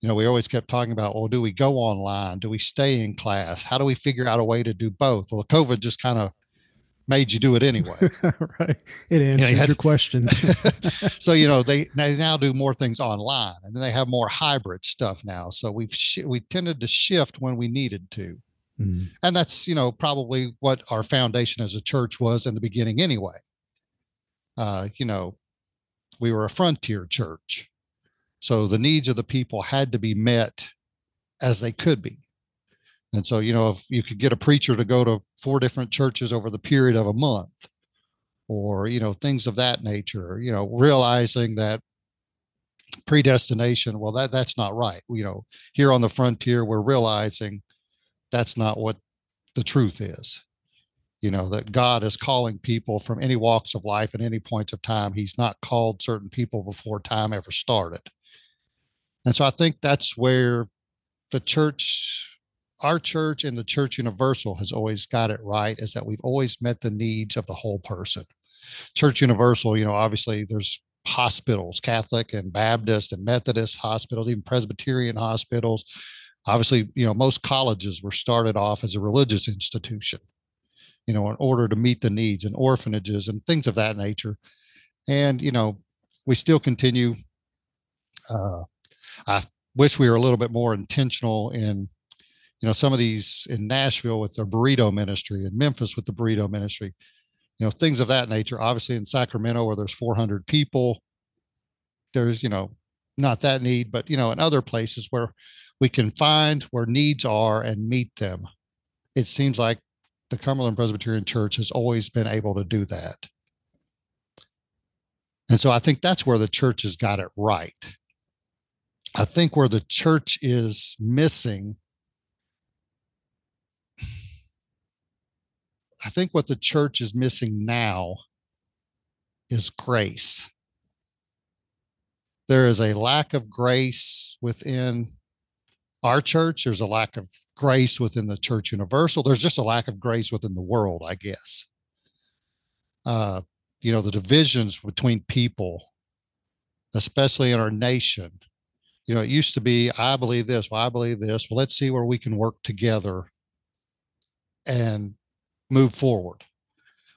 you know, we always kept talking about, well, do we go online? Do we stay in class? How do we figure out a way to do both? Well, COVID just kind of made you do it anyway. right. It answers you know, you your questions. so, you know, they, they now do more things online and then they have more hybrid stuff now. So we've, sh- we tended to shift when we needed to. Mm. And that's, you know, probably what our foundation as a church was in the beginning anyway. Uh, you know, we were a frontier church. So the needs of the people had to be met as they could be. And so, you know, if you could get a preacher to go to four different churches over the period of a month, or, you know, things of that nature, you know, realizing that predestination, well, that that's not right. You know, here on the frontier, we're realizing that's not what the truth is. You know, that God is calling people from any walks of life at any points of time. He's not called certain people before time ever started. And so I think that's where the church, our church and the church universal has always got it right is that we've always met the needs of the whole person. Church universal, you know, obviously there's hospitals, Catholic and Baptist and Methodist hospitals, even Presbyterian hospitals. Obviously, you know, most colleges were started off as a religious institution, you know, in order to meet the needs and orphanages and things of that nature. And, you know, we still continue uh, I wish we were a little bit more intentional in, you know, some of these in Nashville with the burrito ministry and Memphis with the burrito ministry, you know, things of that nature. Obviously in Sacramento where there's 400 people, there's, you know, not that need, but, you know, in other places where we can find where needs are and meet them. It seems like the Cumberland Presbyterian Church has always been able to do that. And so I think that's where the church has got it right. I think where the church is missing, I think what the church is missing now is grace. There is a lack of grace within our church. There's a lack of grace within the church universal. There's just a lack of grace within the world, I guess. Uh, you know, the divisions between people, especially in our nation, you know, it used to be, I believe this, well, I believe this. Well, let's see where we can work together and move forward.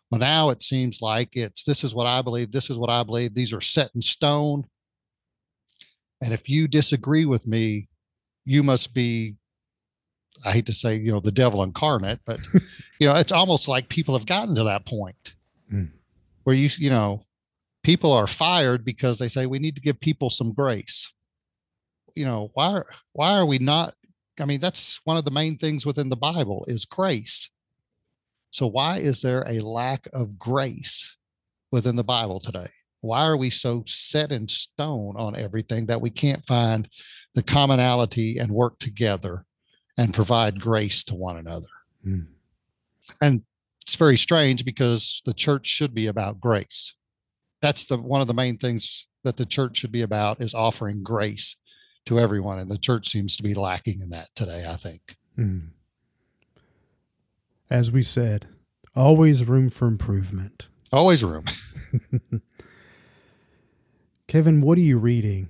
Well, now it seems like it's this is what I believe, this is what I believe, these are set in stone. And if you disagree with me, you must be, I hate to say, you know, the devil incarnate, but, you know, it's almost like people have gotten to that point mm. where you, you know, people are fired because they say we need to give people some grace. You know why why are we not i mean that's one of the main things within the bible is grace. So why is there a lack of grace within the bible today? Why are we so set in stone on everything that we can't find the commonality and work together and provide grace to one another mm. and it's very strange because the church should be about grace that's the one of the main things that the church should be about is offering grace to everyone. And the church seems to be lacking in that today, I think. Mm. As we said, always room for improvement. Always room. Kevin, what are you reading?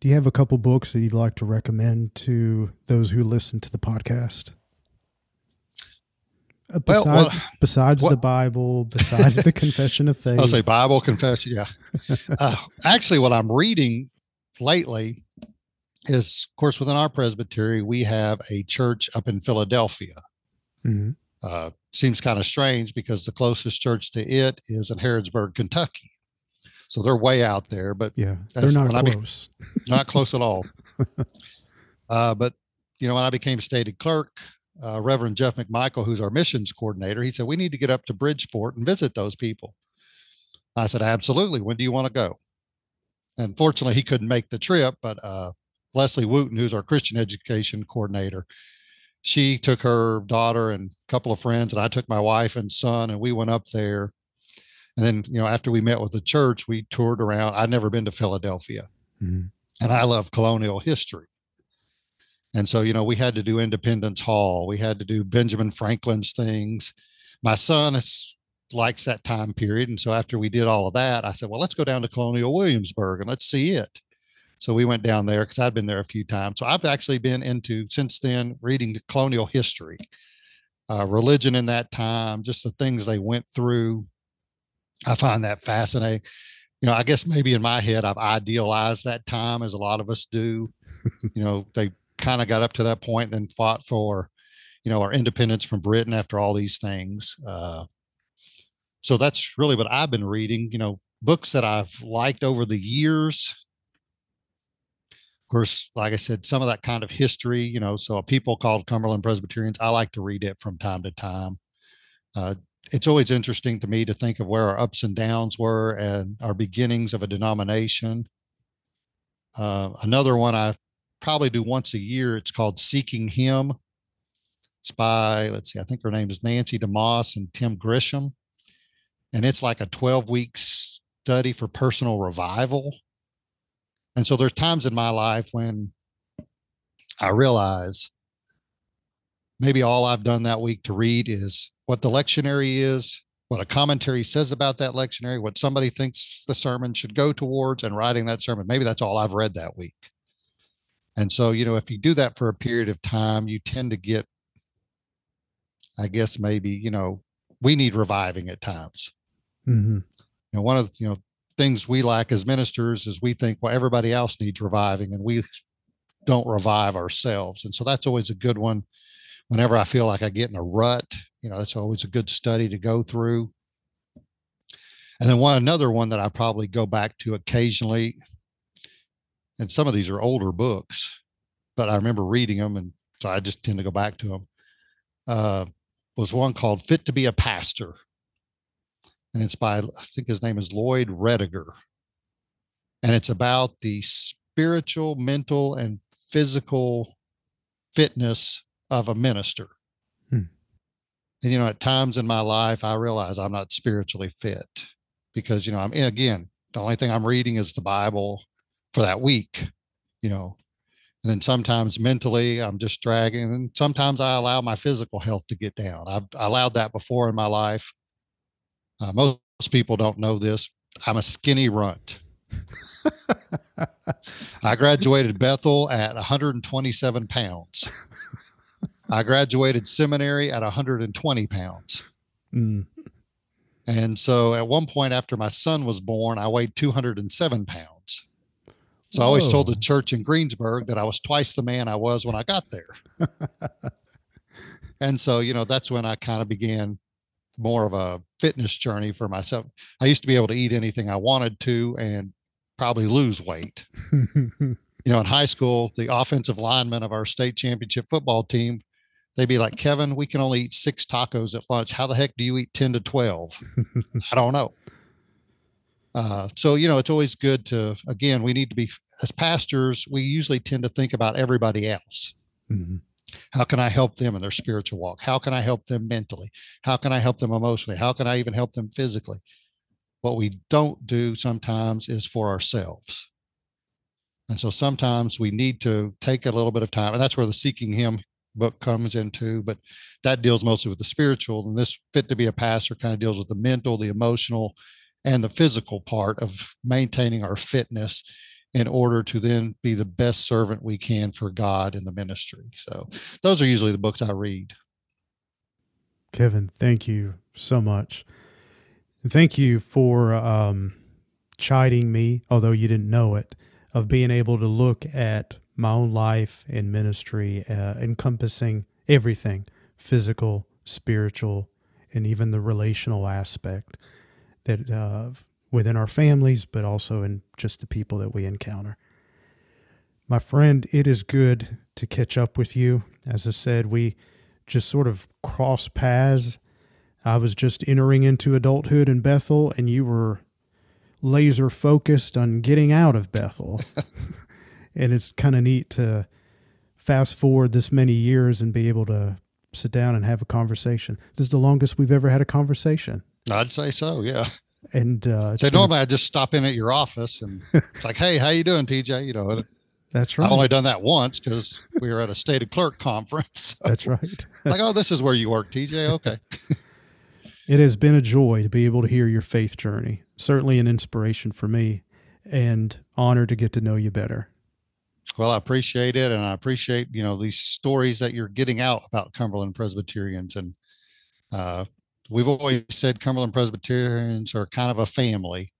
Do you have a couple books that you'd like to recommend to those who listen to the podcast? besides, well, well, besides the Bible, besides the Confession of Faith. I'll say Bible, Confession. Yeah. uh, actually, what I'm reading lately is, of course, within our presbytery, we have a church up in Philadelphia. Mm-hmm. Uh, seems kind of strange because the closest church to it is in Harrodsburg, Kentucky. So they're way out there, but yeah, they're not close. Be, not close at all. Uh, but you know, when I became stated clerk, uh, Reverend Jeff McMichael, who's our missions coordinator, he said we need to get up to Bridgeport and visit those people. I said, absolutely. When do you want to go? Unfortunately, he couldn't make the trip, but uh, Leslie Wooten, who's our Christian education coordinator, she took her daughter and a couple of friends, and I took my wife and son, and we went up there. And then, you know, after we met with the church, we toured around. I'd never been to Philadelphia. Mm-hmm. And I love colonial history. And so, you know, we had to do Independence Hall. We had to do Benjamin Franklin's things. My son is, likes that time period. And so after we did all of that, I said, well, let's go down to Colonial Williamsburg and let's see it. So we went down there because I'd been there a few times. So I've actually been into since then reading colonial history, uh, religion in that time, just the things they went through. I find that fascinating. You know, I guess maybe in my head I've idealized that time as a lot of us do. you know, they kind of got up to that point, then fought for, you know, our independence from Britain after all these things. Uh, so that's really what I've been reading. You know, books that I've liked over the years Of course, like I said, some of that kind of history, you know, so people called Cumberland Presbyterians, I like to read it from time to time. Uh, it's always interesting to me to think of where our ups and downs were and our beginnings of a denomination. Uh, another one I probably do once a year. It's called Seeking Him. It's by, let's see, I think her name is Nancy DeMoss and Tim Grissom. And it's like a 12 week study for personal revival. And so there's times in my life when I realize maybe all I've done that week to read is what the lectionary is, what a commentary says about that lectionary, what somebody thinks the sermon should go towards, and writing that sermon. Maybe that's all I've read that week. And so, you know, if you do that for a period of time, you tend to get, I guess, maybe, you know, we need reviving at times. Mm-hmm. You know, one of the, you know, things we lack as ministers is we think, well, everybody else needs reviving and we don't revive ourselves. And so that's always a good one. Whenever I feel like I get in a rut, you know, that's always a good study to go through. And then one another one that I probably go back to occasionally, and some of these are older books, but I remember reading them, and so I just tend to go back to them. Uh, was one called "Fit to Be a Pastor," and it's by I think his name is Lloyd Rediger, and it's about the spiritual, mental, and physical fitness of a minister. And you know, at times in my life, I realize I'm not spiritually fit because you know I'm again the only thing I'm reading is the Bible for that week, you know. And then sometimes mentally I'm just dragging, and sometimes I allow my physical health to get down. I've allowed that before in my life uh, most people don't know this. I'm a skinny runt. I graduated Bethel at 127 pounds. I graduated seminary at 120 pounds. Mm. And so at one point after my son was born, I weighed 207 pounds. So Whoa. I always told the church in Greensburg that I was twice the man I was when I got there. and so, you know, that's when I kind of began more of a fitness journey for myself. I used to be able to eat anything I wanted to and probably lose weight. you know, in high school, the offensive lineman of our state championship football team, they'd be like, Kevin, we can only eat six tacos at lunch. How the heck do you eat 10 to 12? I don't know. Uh, so, you know, it's always good to, again, we need to be, as pastors, we usually tend to think about everybody else. Mm-hmm. How can I help them in their spiritual walk? How can I help them mentally? How can I help them emotionally? How can I even help them physically? What we don't do sometimes is for ourselves. And so sometimes we need to take a little bit of time. And that's where the Seeking Him book comes into, but that deals mostly with the spiritual. And this Fit to Be a Pastor kind of deals with the mental, the emotional, and the physical part of maintaining our fitness in order to then be the best servant we can for God in the ministry. So those are usually the books I read. Kevin, thank you so much. Thank you for um, chiding me, although you didn't know it, of being able to look at my own life and ministry, uh, encompassing everything physical, spiritual, and even the relational aspect that uh, within our families, but also in just the people that we encounter. My friend, it is good to catch up with you. As I said, we just sort of cross paths. I was just entering into adulthood in Bethel, and you were laser focused on getting out of Bethel. and it's kind of neat to fast forward this many years and be able to sit down and have a conversation. This is the longest we've ever had a conversation. I'd say so, yeah. And uh, so normally I just stop in at your office and it's like, hey, how you doing, TJ? You know, that's right. I've only done that once because we were at a stated clerk conference. So that's right. like, oh, this is where you work, TJ. Okay. it has been a joy to be able to hear your faith journey. Certainly an inspiration for me, and honor to get to know you better. Well, I appreciate it, and I appreciate you know these stories that you're getting out about Cumberland Presbyterians, and uh, we've always said Cumberland Presbyterians are kind of a family.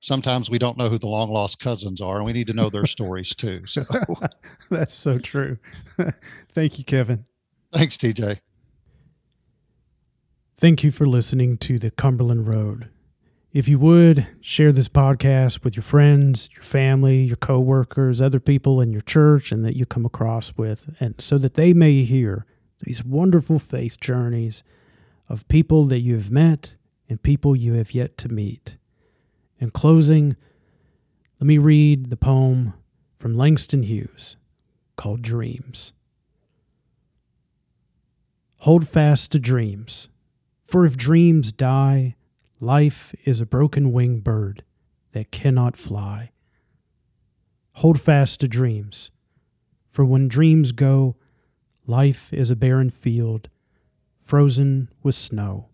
Sometimes we don't know who the long lost cousins are, and we need to know their stories too. So that's so true. Thank you, Kevin. Thanks, TJ. Thank you for listening to the Cumberland Road. If you would share this podcast with your friends, your family, your coworkers, other people in your church, and that you come across with, and so that they may hear these wonderful faith journeys of people that you have met and people you have yet to meet. In closing, let me read the poem from Langston Hughes called Dreams. Hold fast to dreams, for if dreams die, life is a broken winged bird that cannot fly. Hold fast to dreams, for when dreams go, life is a barren field frozen with snow.